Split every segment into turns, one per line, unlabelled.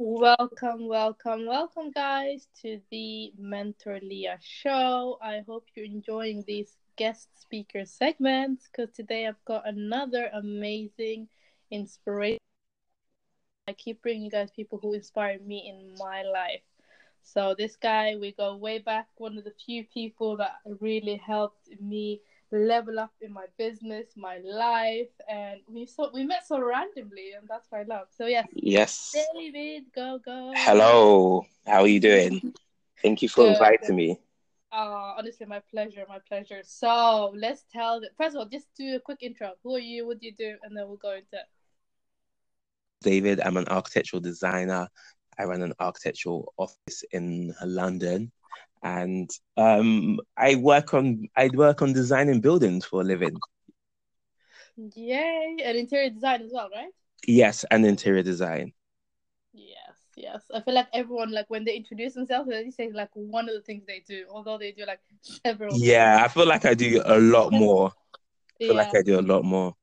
Welcome, welcome, welcome, guys, to the Mentor Liiyah show. I hope you're enjoying these guest speaker segments because today I've got another amazing inspiration. I keep bringing you guys people who inspire me in my life. So, this guy, we go way back, one of the few people that really helped me level up in my business, my life, and we so we met so randomly, and that's I love. So yes,
yes,
David, Gogo.
Hello, how are you doing? Thank you for Good. inviting me.
Uh, honestly, my pleasure, my pleasure. So let's tell. The, first of all, just do a quick intro. Who are you? What do you do? And then we'll go into. It.
David, I'm an architectural designer. I run an architectural office in London and um, I work on I work on designing buildings for a living.
Yay! And interior design as well, right?
Yes, and interior design.
Yes, yes. I feel like everyone, like when they introduce themselves, they say like one of the things they do, although they do like several.
Yeah, I feel like I do a lot more. I feel yeah. like I do a lot more.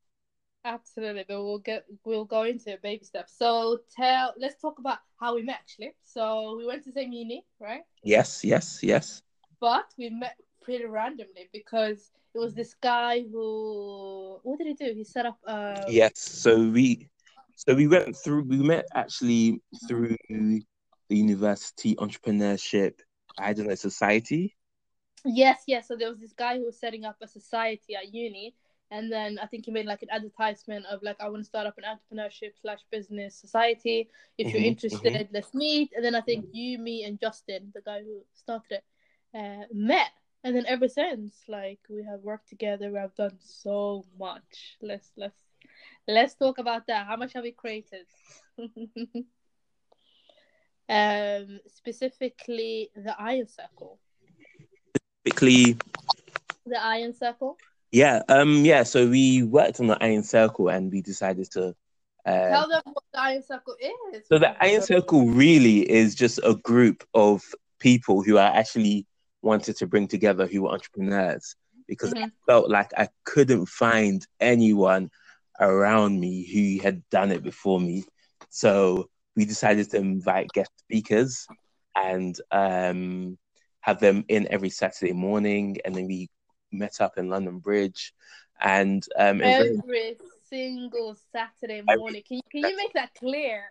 Absolutely, but we'll get we'll go into baby steps. So tell let's talk about how we met actually. So we went to the same uni, right?
Yes, yes, yes.
But we met pretty randomly because it was this guy who what did he do? He set up um
Yes, so we so we went through we met actually through the university entrepreneurship I don't know society.
Yes, yes. So there was this guy who was setting up a society at uni and then I think he made like an advertisement of like I want to start up an entrepreneurship slash business society. If you're mm-hmm, interested, mm-hmm. let's meet. And then I think you, me, and Justin, the guy who started it, uh, met. And then ever since, like we have worked together, we have done so much. Let's let's let's talk about that. How much have we created? um, specifically the Iron Circle.
Specifically,
the Iron Circle.
Yeah, um, yeah. So we worked on the Iron Circle, and we decided to
uh, tell them what the Iron Circle is.
So the Iron Circle really is just a group of people who I actually wanted to bring together who were entrepreneurs because mm-hmm. I felt like I couldn't find anyone around me who had done it before me. So we decided to invite guest speakers and um, have them in every Saturday morning, and then we met up in London Bridge, and um,
every very... single Saturday morning. Can you, can you make that clear?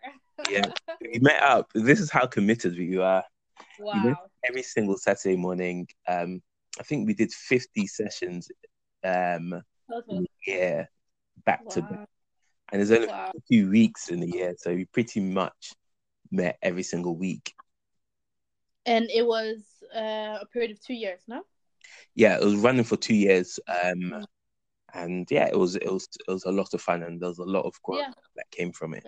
yeah, we met up. This is how committed we are. Wow. every single Saturday morning. Um, I think we did fifty sessions. Um, okay. yeah, back wow. to back, and there's only wow. a few weeks in the year, so we pretty much met every single week.
And it was uh, a period of two years, no?
Yeah, it was running for two years. Um, and yeah, it was it was it was a lot of fun, and there was a lot of growth yeah. that came from it.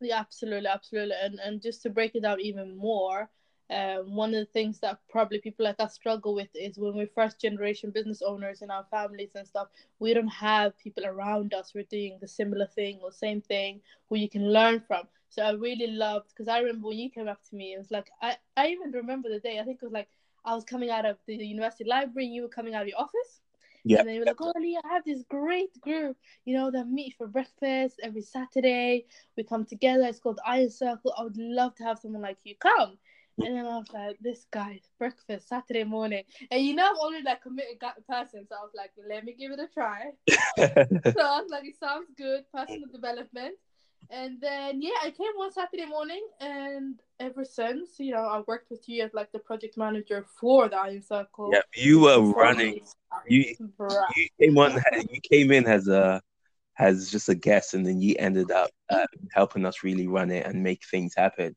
Yeah, absolutely, absolutely. And and just to break it down even more, um, one of the things that probably people like us struggle with is when we're first generation business owners in our families and stuff, we don't have people around us who are doing the similar thing or same thing who you can learn from. So I really loved because I remember when you came up to me, it was like I, I even remember the day, I think it was like I was coming out of the university library, and you were coming out of your office. Yeah. And they were like, oh, Liiyah, I have this great group, you know, that meet for breakfast every Saturday. We come together. It's called Iron Circle. I would love to have someone like you come. And then I was like, this guy, breakfast, Saturday morning. And you know, I'm only like committed person. So I was like, let me give it a try. so I was like, it sounds good, personal development. And then yeah, I came one Saturday morning, and ever since, you know, I worked with you as like the project manager for the Iron Circle.
Yeah, you were running. You you came on. You came in as a as just a guest, and then you ended up uh, helping us really run it and make things happen.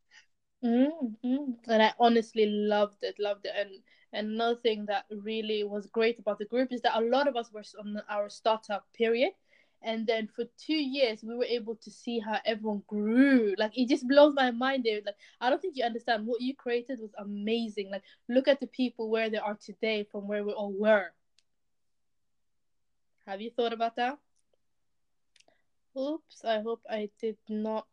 Mm-hmm. And I honestly loved it, loved it. And, and another thing that really was great about the group is that a lot of us were on our startup period and then for two years we were able to see how everyone grew. Like it just blows my mind David. Like I don't think you understand. What you created was amazing. Like look at the people where they are today from where we all were. Have you thought about that? Oops I hope I did not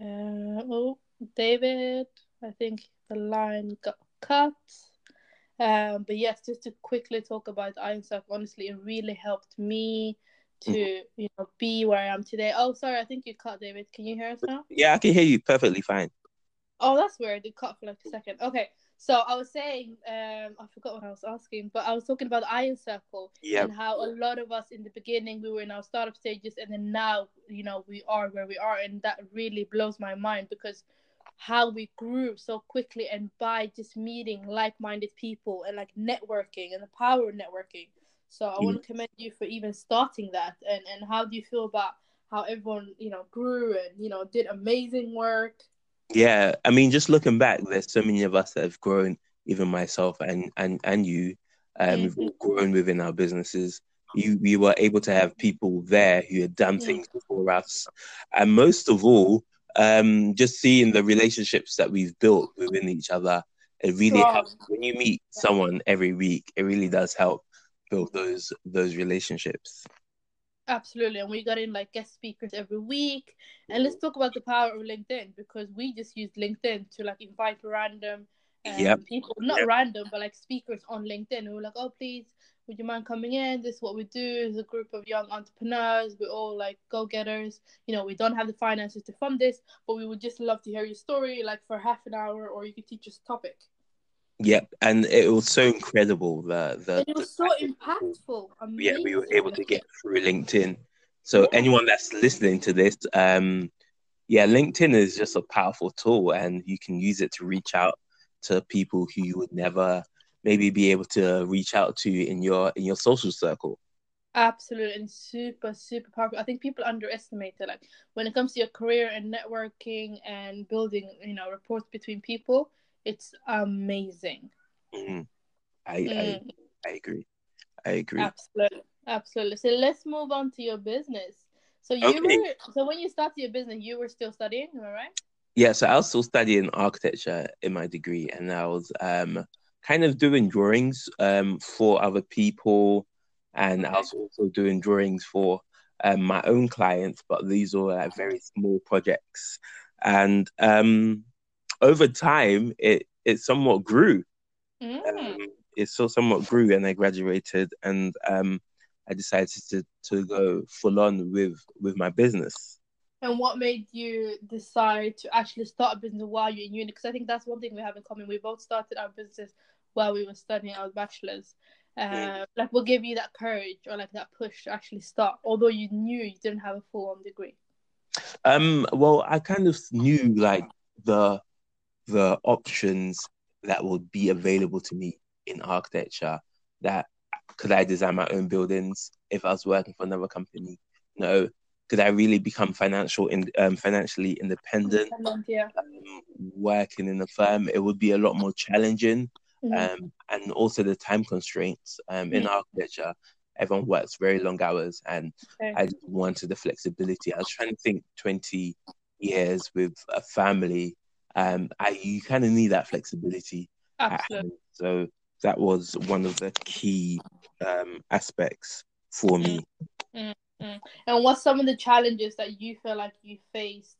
uh, oh David I think the line got cut. Um, but yes just to quickly talk about Iron Circle honestly it really helped me to mm-hmm. you know be where I am today. Oh, sorry, I think you cut David. Can you hear us now?
Yeah, I can hear you perfectly fine.
Oh, that's weird. It cut for like a second. Okay, so I was saying, um, I forgot what I was asking, but I was talking about the Iron Circle
Yep.
and how a lot of us in the beginning we were in our startup stages, and then now you know we are where we are, and that really blows my mind because how we grew so quickly and by just meeting like-minded people and like networking and the power of networking. So I want to commend you for even starting that, and and how do you feel about how everyone you know grew and you know did amazing work?
Yeah, I mean, just looking back, there's so many of us that have grown, even myself and and and you. Um, we've all grown within our businesses. You, we were able to have people there who had done
Mm.
things before us, and most of all, um, just seeing the relationships that we've built within each other. It really
Strong.
helps when you meet someone every week. It really does help build those those relationships.
Absolutely, and we got in like guest speakers every week. And let's talk about the power of LinkedIn because we just used LinkedIn to like invite random um,
Yep.
people, not
Yep.
random, but like speakers on LinkedIn. And we were like, oh, please, would you mind coming in? This is what we do. Is a group of young entrepreneurs. We're all like go getters. You know, we don't have the finances to fund this, but we would just love to hear your story, like for half an hour, or you could teach us a topic.
Yep, and it was so incredible that the,
And it
the
was so
type of people-
impactful.
yeah, we were able to get through LinkedIn. So
Yeah.
anyone that's listening to this, um, yeah, LinkedIn is just a powerful tool, and you can use it to reach out to people who you would never maybe be able to reach out to in your in your social circle.
Absolutely, and super, super powerful. I think people underestimate it. Like when it comes to your career and networking and building, you know, reports between people, it's amazing.
Mhm. I, I
Mm,
I agree. I agree.
absolutely, absolutely. So let's move on to your business. So you
Okay.
were, so when you started your business, you were still studying, am I right?
Yeah, so I was still studying architecture in my degree, and I was um kind of doing drawings um for other people, and I was also doing drawings for um my own clients, but these were like very small projects. And um over time it it somewhat grew.
Mm.
Um it so somewhat grew and I graduated and um I decided to to go full on with with my business.
And what made you decide to actually start a business while you're in uni? Because I think that's one thing we have in common. We both started our business while we were studying our bachelors. Uh,
Mm.
Like, what gave you that courage or like that push to actually start, although you knew you didn't have a full on degree?
Um, well, I kind of knew like the the options that would be available to me in architecture. That could I design my own buildings if I was working for another company? No. Could I really become financial in um, financially independent?
Yeah.
Um, working in a firm, it would be a lot more challenging.
Mhm.
Um, and also the time constraints. Um, in
Mm.
architecture, everyone works very long hours, and
Okay.
I wanted the flexibility. I was trying to think 20 years with a family. Um, I you kind of need that flexibility.
Absolutely.
So that was one of the key um, aspects for me.
And what's some of the challenges that you feel like you faced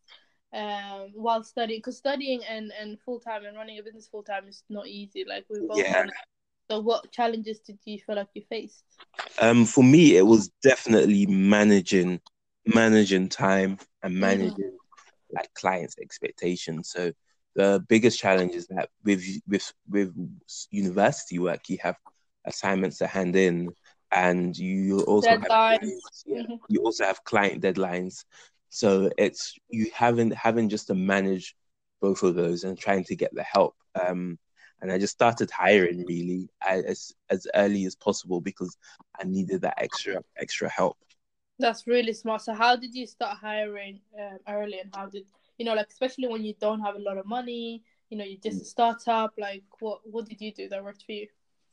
um, while studying? Because studying and, and full time and running a business full time is not easy. Like we both
Yeah.
So what challenges did you feel like you faced?
Um, for me, it was definitely managing managing time and
Mm.
managing like clients' expectations. So the biggest challenge is that with with with university work, you have assignments to hand in, and you also have
Deadlines.
yeah, you also have client deadlines. So it's you having having just to manage both of those and trying to get the help. Um, and I just started hiring really as as early as possible because I needed that extra extra help.
That's really smart. So how did you start hiring um, early, and how did you know, like especially when you don't have a lot of money, you know, you're just a startup. Like, what what did you do that worked for you?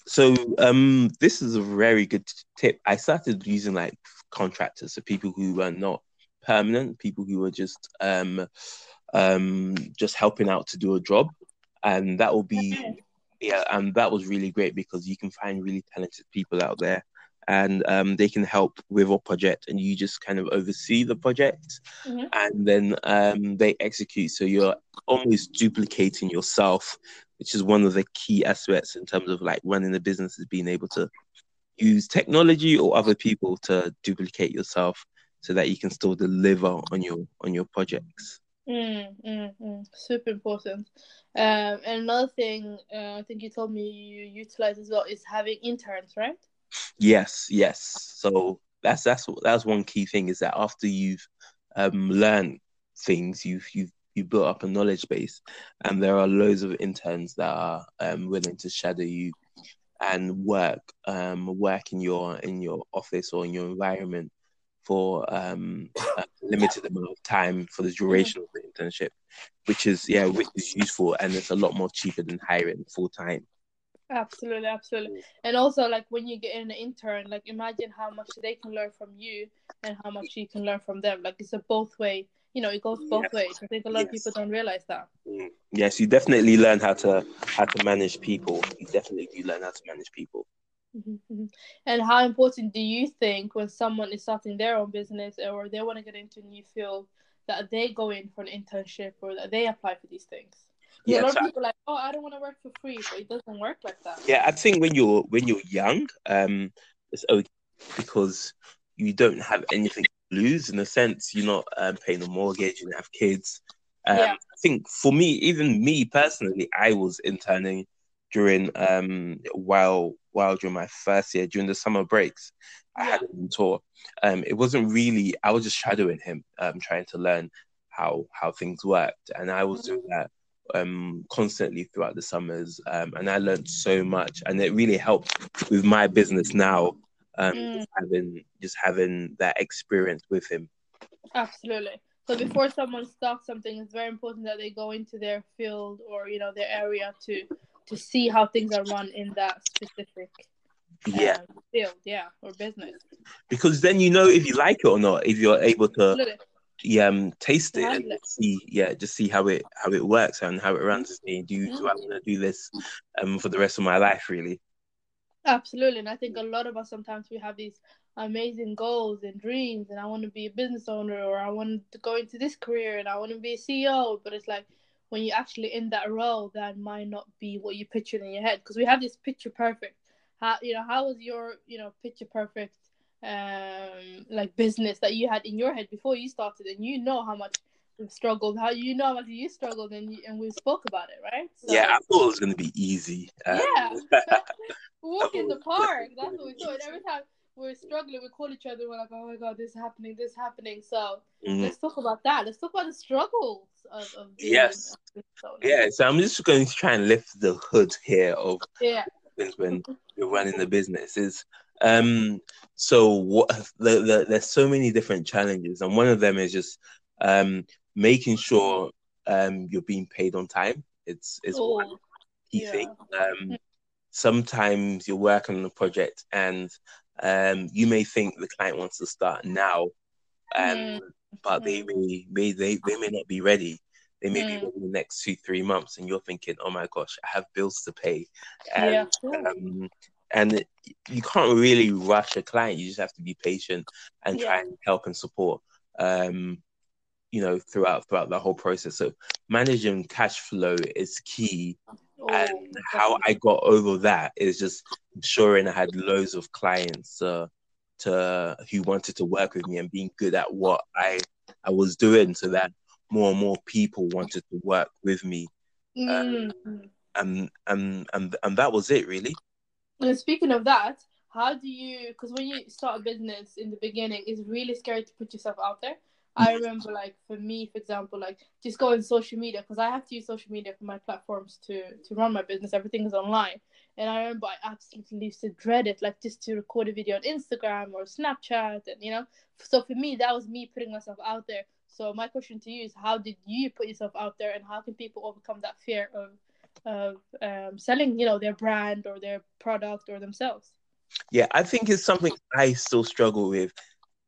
So um, this is a very good tip. I started using like contractors, so people who were not permanent, people who were just um, um, just helping out to do a job, and that will be yeah, and that was really great because you can find really talented people out there, and um, they can help with a project, and you just kind of oversee the project,
Mhm.
and then um, they execute. So you're almost duplicating yourself, which is one of the key aspects in terms of like running a business is being able to use technology or other people to duplicate yourself, so that you can still deliver on your on your projects.
Mm, mm, mm. Super important. Um, and another thing, uh, I think you told me you utilize as well is having interns, right?
Yes, yes. So that's that's that's one key thing is that after you've um, learned things, you've you've you built up a knowledge base, and there are loads of interns that are um, willing to shadow you and work um, work in your in your office or in your environment for um, a limited amount of time for the duration of the internship, which is yeah, which is useful and it's a lot more cheaper than hiring full time.
Absolutely, absolutely. And also like when you get an intern, like imagine how much they can learn from you and how much you can learn from them. Like it's a both way you know, it goes both yes. ways. I think a lot yes. of people don't realize that.
Mm. Yes, you definitely learn how to how to manage people. You definitely do learn how to manage people.
Mm-hmm, mm-hmm. And how important do you think when someone is starting their own business or they want to get into a new field that they go in for an internship or that they apply for these things? Yeah, a lot so of people are like, oh, I don't want to work for free, but it doesn't work like that.
Yeah, I think when you're when you're young, um, it's okay because you don't have anything to lose in a sense. You're not um, paying a mortgage, you don't have kids. Um, yeah. I think for me, even me personally, I was interning during um while while during my first year during the summer breaks i had a mentor um it wasn't really i was just shadowing him um trying to learn how how things worked and i was doing that um constantly throughout the summers um and i learned so much and it really helped with my business now um mm. just having just having that experience with him.
Absolutely. So before someone starts something it's very important that they go into their field or you know their area to to see how things are run in that specific
yeah.
um, field yeah or business.
Because then you know if you like it or not if you're able to yeah um, taste it and see yeah just see how it how it works and how it runs me. Do, you, do i want to do this um for the rest of my life really?
Absolutely and i think a lot of us sometimes we have these amazing goals and dreams and i want to be a business owner or i want to go into this career and i want to be a ceo but it's like when you're actually in that role that might not be what you pictured in your head because we have this picture perfect. How you know how was your you know picture perfect um like business that you had in your head before you started and you know how much we've struggled how you know how much you struggled and you, and we spoke about it right
so, yeah i thought it was going to be easy
um, yeah walk in the park that's what we thought every time we're struggling. We call each other. We're like, oh my god, this is happening, this is happening. So mm-hmm. let's talk about that. Let's talk about the struggles of, of
yes, yeah. So I'm just going to try and lift the hood here of
yeah
when you're running the business is um so what the, the, there's so many different challenges and one of them is just um making sure um you're being paid on time it's it's oh, one key yeah. thing um sometimes you're working on a project and um, you may think the client wants to start now, um, mm. but they may, may they, they may not be ready. They may mm. be ready in the next two three months, and you're thinking, "Oh my gosh, I have bills to pay," and yeah. um, and you can't really rush a client. You just have to be patient and yeah. try and help and support. Um, you know, throughout throughout the whole process. So managing cash flow is key and oh, how I got over that is just ensuring I had loads of clients uh, to who wanted to work with me and being good at what I I was doing, so that more and more people wanted to work with me. Um, mm. and, and and and that was it really.
And speaking of that, how do you? Because when you start a business in the beginning, it's really scary to put yourself out there. I remember, like for me, for example, like just going social media because I have to use social media for my platforms to to run my business. Everything is online, and I remember I absolutely used to dread it, like just to record a video on Instagram or Snapchat, and you know. So for me, that was me putting myself out there. So my question to you is, how did you put yourself out there, and how can people overcome that fear of of um, selling, you know, their brand or their product or themselves?
Yeah, I think it's something I still struggle with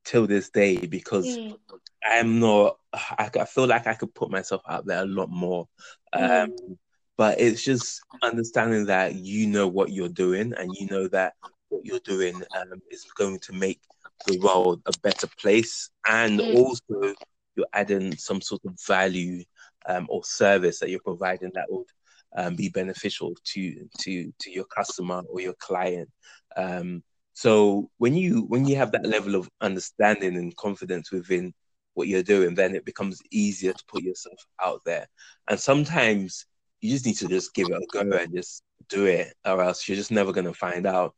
till this day because mm. I'm not. I, I, feel like I could put myself out there a lot more. Mm. Um, but it's just understanding that you know what you're doing and you know that what you're doing um, is going to make the world a better place, and mm. also you're adding some sort of value um, or service that you're providing that would um, be beneficial to to to your customer or your client. Um, so when you when you have that level of understanding and confidence within what you're doing, then it becomes easier to put yourself out there. And sometimes you just need to just give it a go and just do it, or else you're just never gonna find out.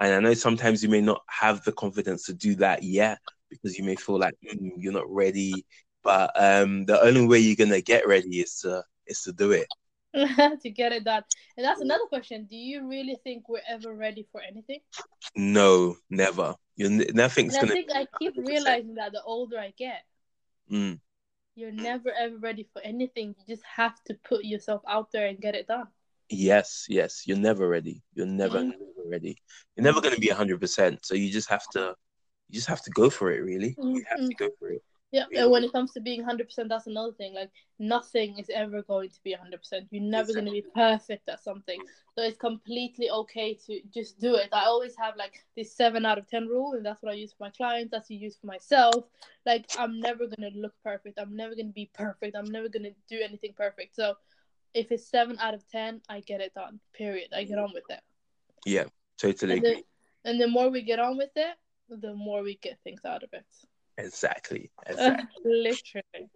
And I know sometimes you may not have the confidence to do that yet because you may feel like mm, you're not ready. But um, the only way you're gonna get ready is to is to do it.
to get it done. And that's another question. Do you really think we're ever ready for anything?
No, never. You're nothing's
and
gonna.
I think I keep realizing that the older I get,
mm.
you're never ever ready for anything. You just have to put yourself out there and get it done.
Yes, yes. You're never ready. You're never,
Mm.
never ready. You're never gonna be hundred percent. So you just have to, you just have to go for it. Really, you have to go for it.
Yeah, and when it comes to being 100%, that's another thing. Like, nothing is ever going to be 100%. You're never going to be perfect at something. So it's completely okay to just do it. I always have like this 7 out of 10 rule, and that's what I use for my clients. That's what I use for myself. Like, I'm never going to look perfect. I'm never going to be perfect. I'm never going to do anything perfect. So if it's 7 out of 10, I get it done. Period. I get on with it.
Yeah, totally
And the, and the more we get on with it, the more we get things out of it.
Exactly. Exactly.
literally.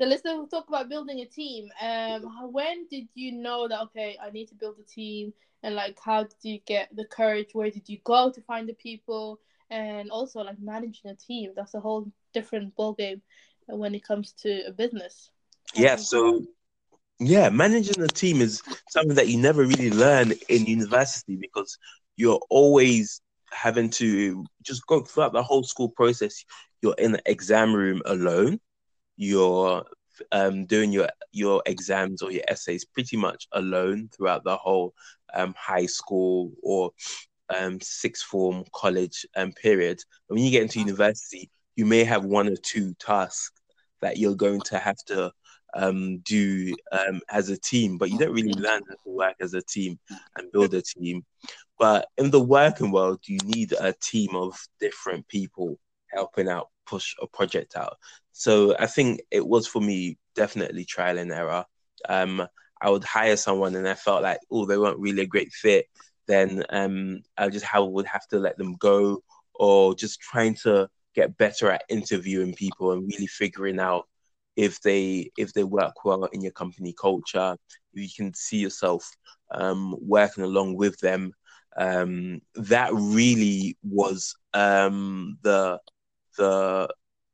So let's talk about building a team. Um, when did you know that okay, I need to build a team, and like how did you get the courage? Where did you go to find the people, and also like managing a team? That's a whole different ballgame when it comes to a business.
yeah. So yeah, managing a team is something that you never really learn in university because you're always having to just go throughout the whole school process. You're in the exam room alone. You're um, doing your your exams or your essays pretty much alone throughout the whole um, high school or um, sixth form college um, period. And when you get into university, you may have one or two tasks that you're going to have to um, do um, as a team, but you don't really learn how to work as a team and build a team. But in the working world, you need a team of different people helping out, push a project out. So I think it was for me definitely trial and error. Um, I would hire someone and I felt like, oh, they weren't really a great fit. Then um, I just have, would have to let them go, or just trying to get better at interviewing people and really figuring out if they if they work well in your company culture, you can see yourself um, working along with them. Um, that really was um, the the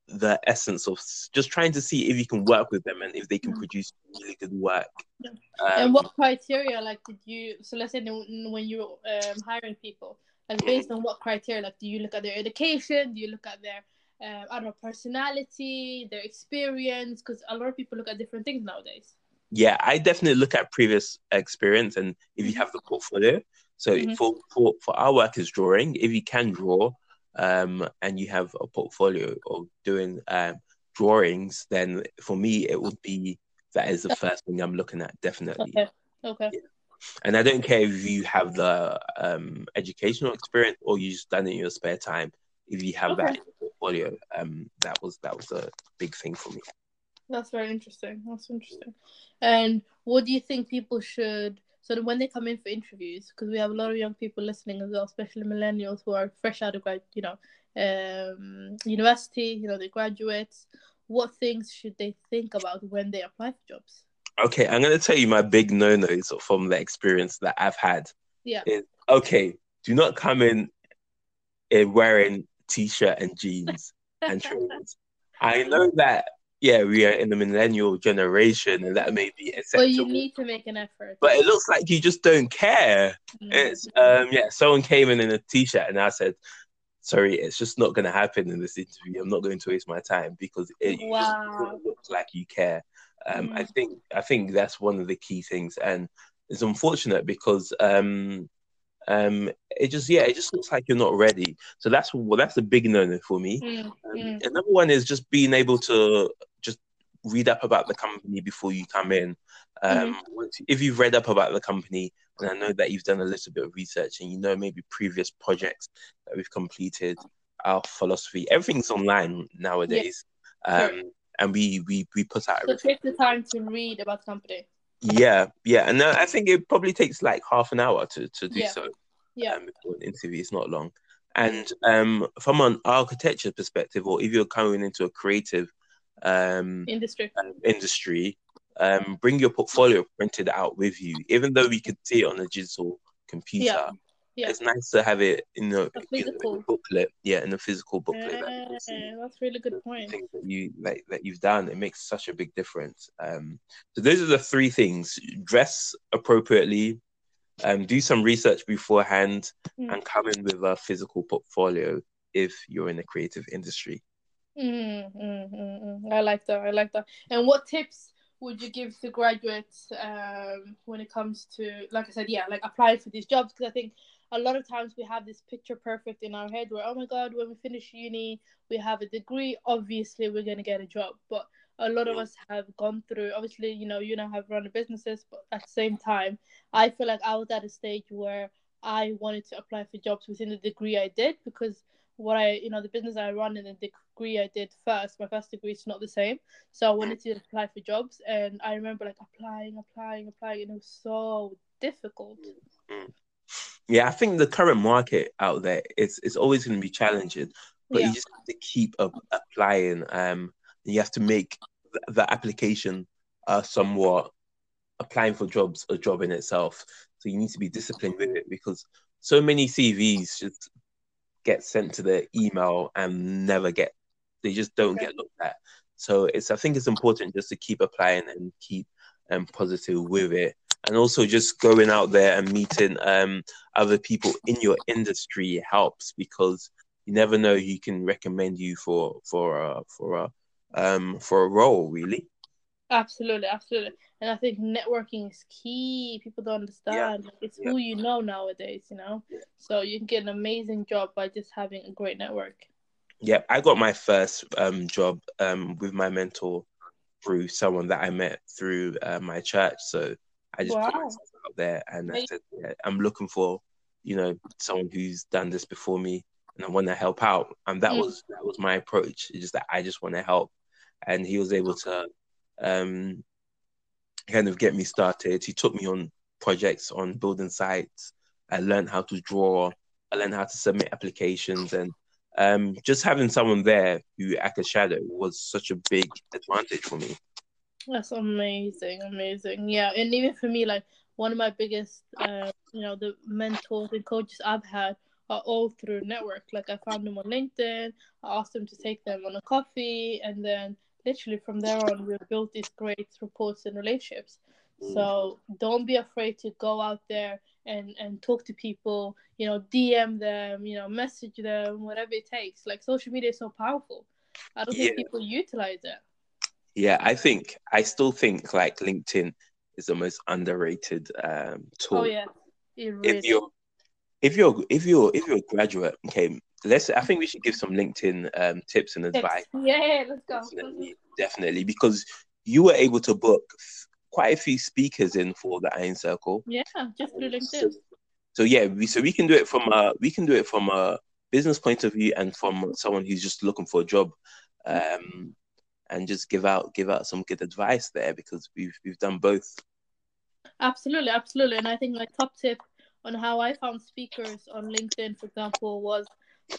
the essence of just trying to see if you can work with them and if they can produce really good work.
Yeah.
Um,
and what criteria like did you? So let's say when you um, hiring people, like based on what criteria? Like, do you look at their education? Do you look at their uh, I don't know, personality, their experience, because a lot of people look at different things nowadays.
Yeah, I definitely look at previous experience and if you have the portfolio. So
Mhm.
for, for for our work is drawing. If you can draw, um, and you have a portfolio of doing um drawings, then for me it would be that is the first thing I'm looking at definitely.
Okay. Okay.
And I don't care if you have the um educational experience or you just done it in your spare time. If you have that
Okay.
in your portfolio, um, that was that was a big thing for me.
That's very interesting. That's interesting. And what do you think people should? So when they come in for interviews, because we have a lot of young people listening as well, especially millennials who are fresh out of grad, you know, um, university. You know, they graduates. What things should they think about when they apply for jobs?
Okay, I'm gonna tell you my big no-nos from the experience that I've had.
Yeah.
Is okay, do not come in, in wearing t-shirt and jeans and trainers. I know that yeah, we are in the millennial generation and that may be
Well, you need to make an effort.
but it looks like you just don't care.
Mm.
It's um yeah, someone came in in a t-shirt and I said, sorry, it's just not gonna happen in this interview. I'm not going to waste my time because it
Wow.
don't like you care. Um, I
Mm.
think I think that's one of the key things, and it's unfortunate because um, um, it just yeah, it just looks like you're not ready. So that's well, that's a big no-no for me.
Mm,
Um,
mm.
Another one is just being able to read up about the company before you come in. Um, once, if you've read up about the company, and I know that you've done a little bit of research, and you know maybe previous projects that we've completed, our philosophy, everything's online nowadays.
Sure.
Um, and we, we we put out
So
everything.
take the time to read about the company.
Yeah, yeah, and uh, I think it probably takes like half an hour to, to do
Yeah.
so.
Yeah.
Um, an interview, it's not long. And um, from an architecture perspective, or if you're coming into a creative um,
industry.
Um, industry, um, bring your portfolio printed out with you, even though we could see it on a digital computer.
Yeah. Yeah.
It's nice to have it in a, you know,
physical.
booklet. Yeah, in a physical booklet.
Yeah,
see
that's a really good point.
things that you like that you've done. It makes such a big difference. Um, so those are the three things: dress appropriately, um, do some research beforehand,
Mm.
and come in with a physical portfolio if you're in the creative industry.
Mm, mm, mm, mm. I like that. I like that. And what tips would you give to graduates um, when it comes to, like I said, yeah, like applying for these jobs? Because I think a lot of times we have this picture perfect in our head where, oh my God, when we finish uni, we have a degree, obviously we're going to get a job. But a lot of us have gone through, obviously, you know, you know, have run businesses, but at the same time, I feel like I was at a stage where I wanted to apply for jobs within the degree I did because what I, you know, the business I run and the degree I did first, my first degree is not the same. So I wanted to apply for jobs, and I remember like applying, applying, applying, and it was so difficult.
Yeah, I think the current market out there it's it's always going to be challenging, but
Yeah.
you just have to keep applying. Um, you have to make the, the application uh somewhat applying for jobs a job in itself. So you need to be disciplined with it because so many CVs just get sent to the email and never get they just don't get looked at. So it's I think it's important just to keep applying and keep um positive with it. And also just going out there and meeting um other people in your industry helps because you never know who can recommend you for for a for a um for a role really.
Absolutely, absolutely. And I think networking is key. People don't understand. Like, it's
Yeah.
who you know nowadays, you know?
Yeah.
So you can get an amazing job by just having a great network.
Yeah, I got my first um, job um, with my mentor through someone that I met through uh, my church. So I just put myself out there and I said, yeah, I'm looking for, you know, someone who's done this before me and I want to help out. And that
Mm.
was that was my approach. It's just that I just want to help. And he was able to um, kind of get me started. He took me on projects on building sites. I learned how to draw. I learned how to submit applications and um, just having someone there who I could shadow was such a big advantage for me.
That's amazing, amazing. Yeah, and even for me, like one of my biggest, uh, you know, the mentors and coaches I've had are all through network. Like I found them on LinkedIn. I asked them to take them on a coffee, and then literally from there on, we built these great reports and relationships. So don't be afraid to go out there and and talk to people. You know, DM them. You know, message them. Whatever it takes. Like social media is so powerful. I don't think people utilize it.
Yeah, I think I still think like LinkedIn is the most underrated um, tool.
Oh yeah, really.
If you're if you're if you're if you're a graduate, okay, let's. I think we should give some LinkedIn um, tips and advice.
Yeah, let's go.
Definitely, definitely, because you were able to book quite a few speakers in for the Iron Circle.
Yeah, just through
So,
LinkedIn.
so yeah, we, so we can do it from a we can do it from a business point of view and from someone who's just looking for a job, um, and just give out give out some good advice there because we've we've done both.
Absolutely, absolutely. And I think my top tip on how I found speakers on LinkedIn, for example, was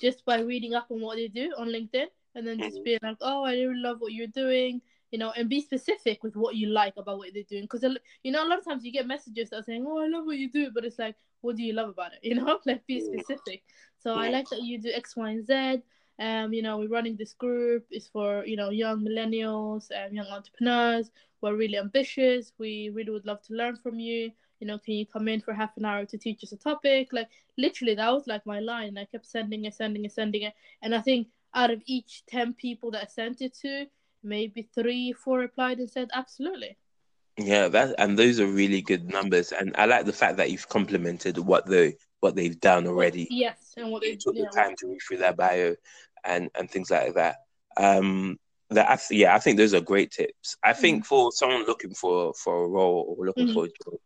just by reading up on what they do on LinkedIn and then just
Mhm.
being like, oh, I really love what you're doing, you know, and be specific with what you like about what they're doing. Because, you know, a lot of times you get messages that are saying, oh, I love what you do, but it's like, what do you love about it? You know, like be specific. So I like that you do X, Y, and Z. Um, you know, we're running this group. It's for you know young millennials, and young entrepreneurs. We're really ambitious. We really would love to learn from you. You know, can you come in for half an hour to teach us a topic? Like literally, that was like my line. I kept sending it, sending it, sending it, and I think out of each ten people that I sent it to, maybe three, four replied and said absolutely.
Yeah, that and those are really good numbers, and I like the fact that you've complimented what they what they've done already.
Yes, and what they
took
yeah,
the time to read through their bio and and things like that. Um, that I th- yeah, I think those are great tips. I think for someone looking for for a role or looking
Mhm.
for a job,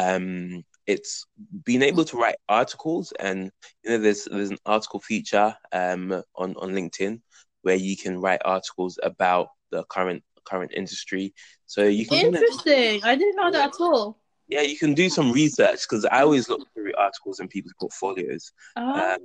um, it's being able to write articles, and you know, there's there's an article feature um on on LinkedIn where you can write articles about the current current industry. So you can
Interesting. I didn't know that at all.
Yeah, you can do some research because I always look through articles in people's portfolios.
Oh.
Um,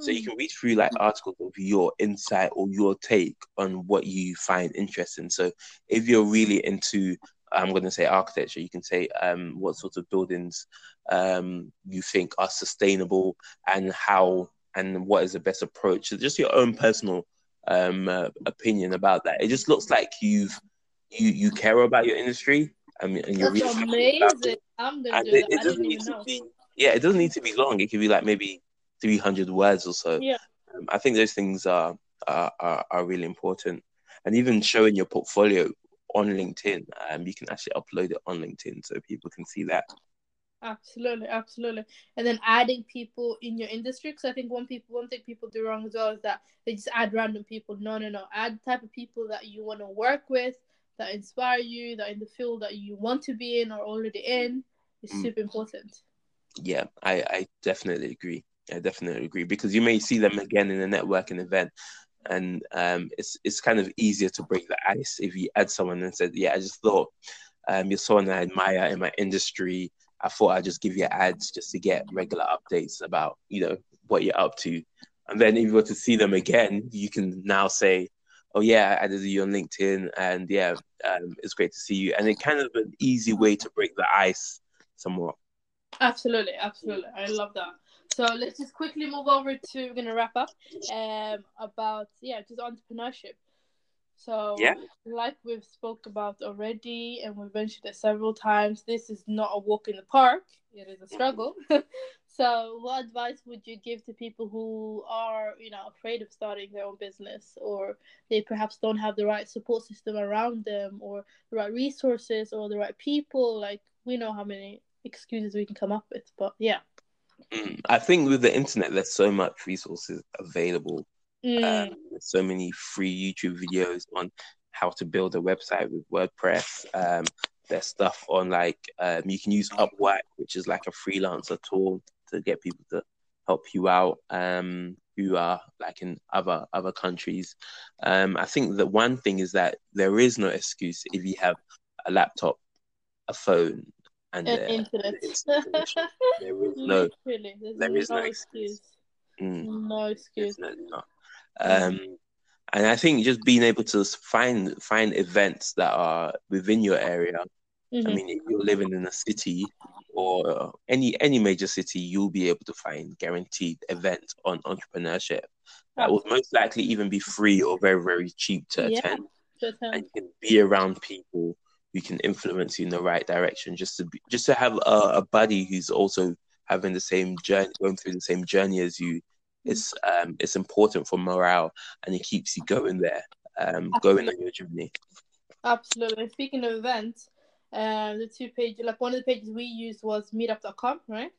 so you can read through like articles of your insight or your take on what you find interesting. So if you're really into, I'm going to say architecture, you can say um, what sort of buildings um, you think are sustainable and how and what is the best approach. Just your own personal um, uh, opinion about that. It just looks like you've you you care about your industry. I mean, and you're
That's
really
amazing. I'm gonna do
it,
that.
it doesn't need to
know.
be yeah, it doesn't need to be long. It could be like maybe 300 words or so.
Yeah.
Um, I think those things are, are are are really important, and even showing your portfolio on LinkedIn. Um, you can actually upload it on LinkedIn so people can see that.
Absolutely, absolutely. And then adding people in your industry, because I think one people one thing people do wrong as well is that they just add random people. No, no, no. Add type of people that you want to work with, that inspire you, that in the field that you want to be in or already in is
Mm.
super important.
Yeah, I I definitely agree. I definitely agree because you may see them again in a networking event, and um, it's it's kind of easier to break the ice if you add someone and said, "Yeah, I just thought um, you're someone I admire in my industry. I thought I'd just give you ads just to get regular updates about you know what you're up to." And then if you were to see them again, you can now say, "Oh yeah, I added you on LinkedIn, and yeah, um, it's great to see you." And it kind of an easy way to break the ice somewhat.
Absolutely, absolutely. I love that. So let's just quickly move over to we're gonna wrap up um about yeah, just entrepreneurship. So
Yeah.
like we've spoke about already and we've mentioned it several times, this is not a walk in the park. It is a struggle. so what advice would you give to people who are, you know, afraid of starting their own business or they perhaps don't have the right support system around them or the right resources or the right people? Like we know how many excuses we can come up with, but yeah.
Mm, I think with the internet, there's so much resources available.
Mm,
Um, so many free YouTube videos on how to build a website with WordPress. Um, there's stuff on like um, you can use Upwork, which is like a freelancer tool to get people to help you out um, who are like in other other countries. Um, I think the one thing is that there is no excuse if you have a laptop, a phone, and,
and
uh,
internet.
There is no
Literally, there's no
no
excuse.
mm,
No excuse.
definitely not. Um, and I think just being able to find find events that are within your area. I
Mhm.
mean, if you're living in a city or any any major city, you'll be able to find guaranteed events on entrepreneurship that will most likely even be free or very very cheap to
Yeah.
attend.
But, um,
And you can be around people who can influence you in the right direction. Just to be, just to have a, a buddy who's also having the same journey, going through the same journey as you. It's um it's important for morale and it keeps you going there, um, going on your journey.
Absolutely. Speaking of events, um, the two pages, like one of the pages we used was meetup.com, right?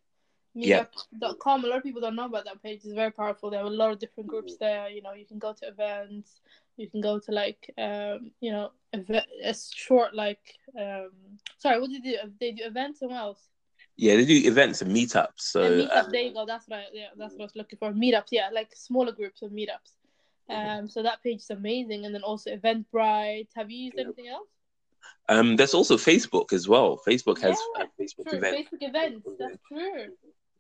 Yeah.
Meetup.com. A lot of people don't know about that page. It's very powerful. They have a lot of different groups there. You know, you can go to events. You can go to like, um, you know, a short like, um, sorry, what did they do? They do events and what else?
Yeah, they do events and meetups. So
and meetup.
um,
there you go. That's what I, yeah, that's what I was looking for. Meetups, yeah, like smaller groups of meetups. Um, so that page is amazing, and then also Eventbrite. Have you used
Yeah.
anything else?
um, there's also Facebook as well. Facebook has
Yeah,
uh, Facebook
True. Facebook events. That's true.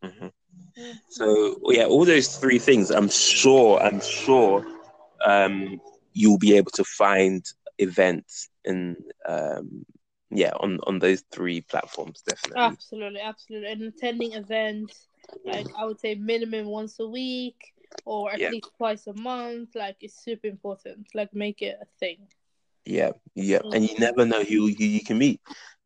Mhm.
Mm.
So yeah, all those three things. I'm sure. I'm sure. Um, you'll be able to find events and um, yeah, on on those three platforms definitely.
Absolutely, absolutely. And attending events, like I would say, minimum once a week or at
Yeah.
least twice a month. Like it's super important. Like make it a thing.
Yeah, yeah, and you never know who, who you can meet.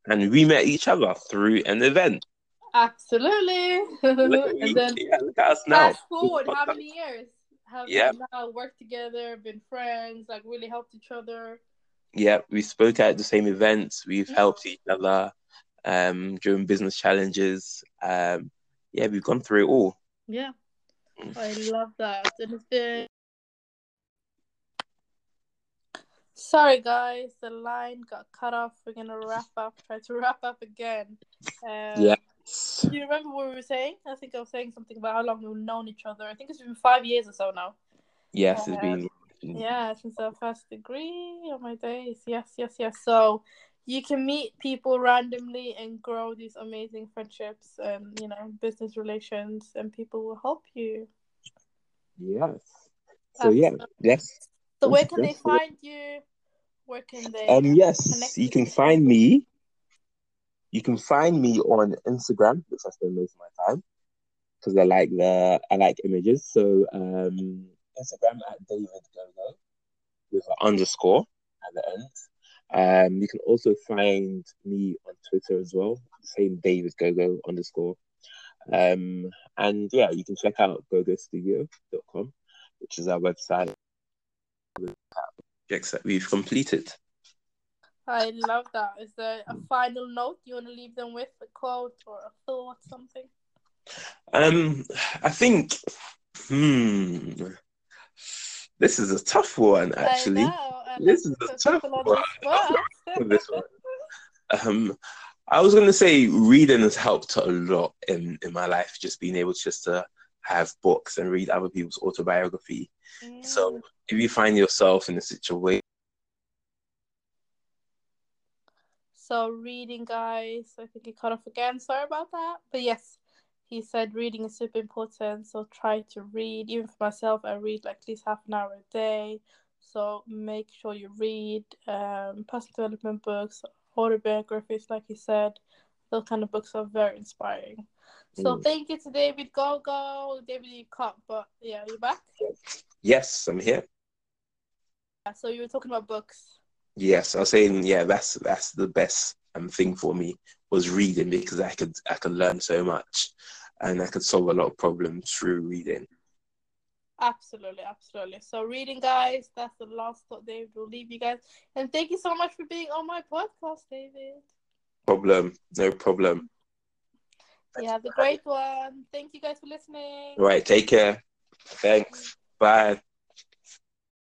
And we met each other through an event.
Absolutely.
Look
and then
yeah, look at us now.
fast forward, how many years have
Yeah.
we now worked together, been friends, like really helped each other?
Yeah, we spoke at the same events. We've
Mhm.
helped each other um, during business challenges. Um, yeah, we've gone through it all.
Yeah,
Mm.
I love that. And it's been. Sorry, guys, the line got cut off. We're gonna wrap up. Try to wrap up again. Um,
Yeah.
Do you remember what we were saying? I think I was saying something about how long we've known each other. I think it's been five years or so now.
Yes, it's been.
Yeah, since our first degree on my days. Yes, yes, yes. So you can meet people randomly and grow these amazing friendships and you know business relations, and people will help you.
Yes. So yeah, yes.
So where can they find you? Where can they?
Um. Yes, you can find me. You can find me on Instagram, which I spend most of my time because I like the I like images. So um, Instagram at David Gogo with an underscore at the end. Um, you can also find me on Twitter as well, same David Gogo underscore. Um, and yeah, you can check out gogostudio.com, which is our website projects that we've completed.
I love that. Is there a final note you want to leave them with, a quote or a thought, or something?
Um, I think, hmm, this is a tough one. Actually, this is a tough one. this one. Um, I was gonna say reading has helped a lot in in my life. Just being able to just to have books and read other people's autobiography. Mm. So if you find yourself in a situation.
So reading, guys. I think he cut off again. Sorry about that. But yes, he said reading is super important so try to read even for myself i read like at least half an hour a day so make sure you read um, personal development books autobiographies like he said those kind of books are very inspiring so mm. thank you to david Gogo david you cut but yeah you back
yes i'm here
yeah, so you were talking about books
yes i was saying yeah that's that's the best um, thing for me was reading because i could i could learn so much and I could solve a lot of problems through reading.
Absolutely, absolutely. So, reading, guys, that's the last thought David will leave you guys. And thank you so much for being on my podcast, David.
Problem, no problem.
Yeah, the great one. Thank you guys for listening.
All right, take care. Thanks. Bye.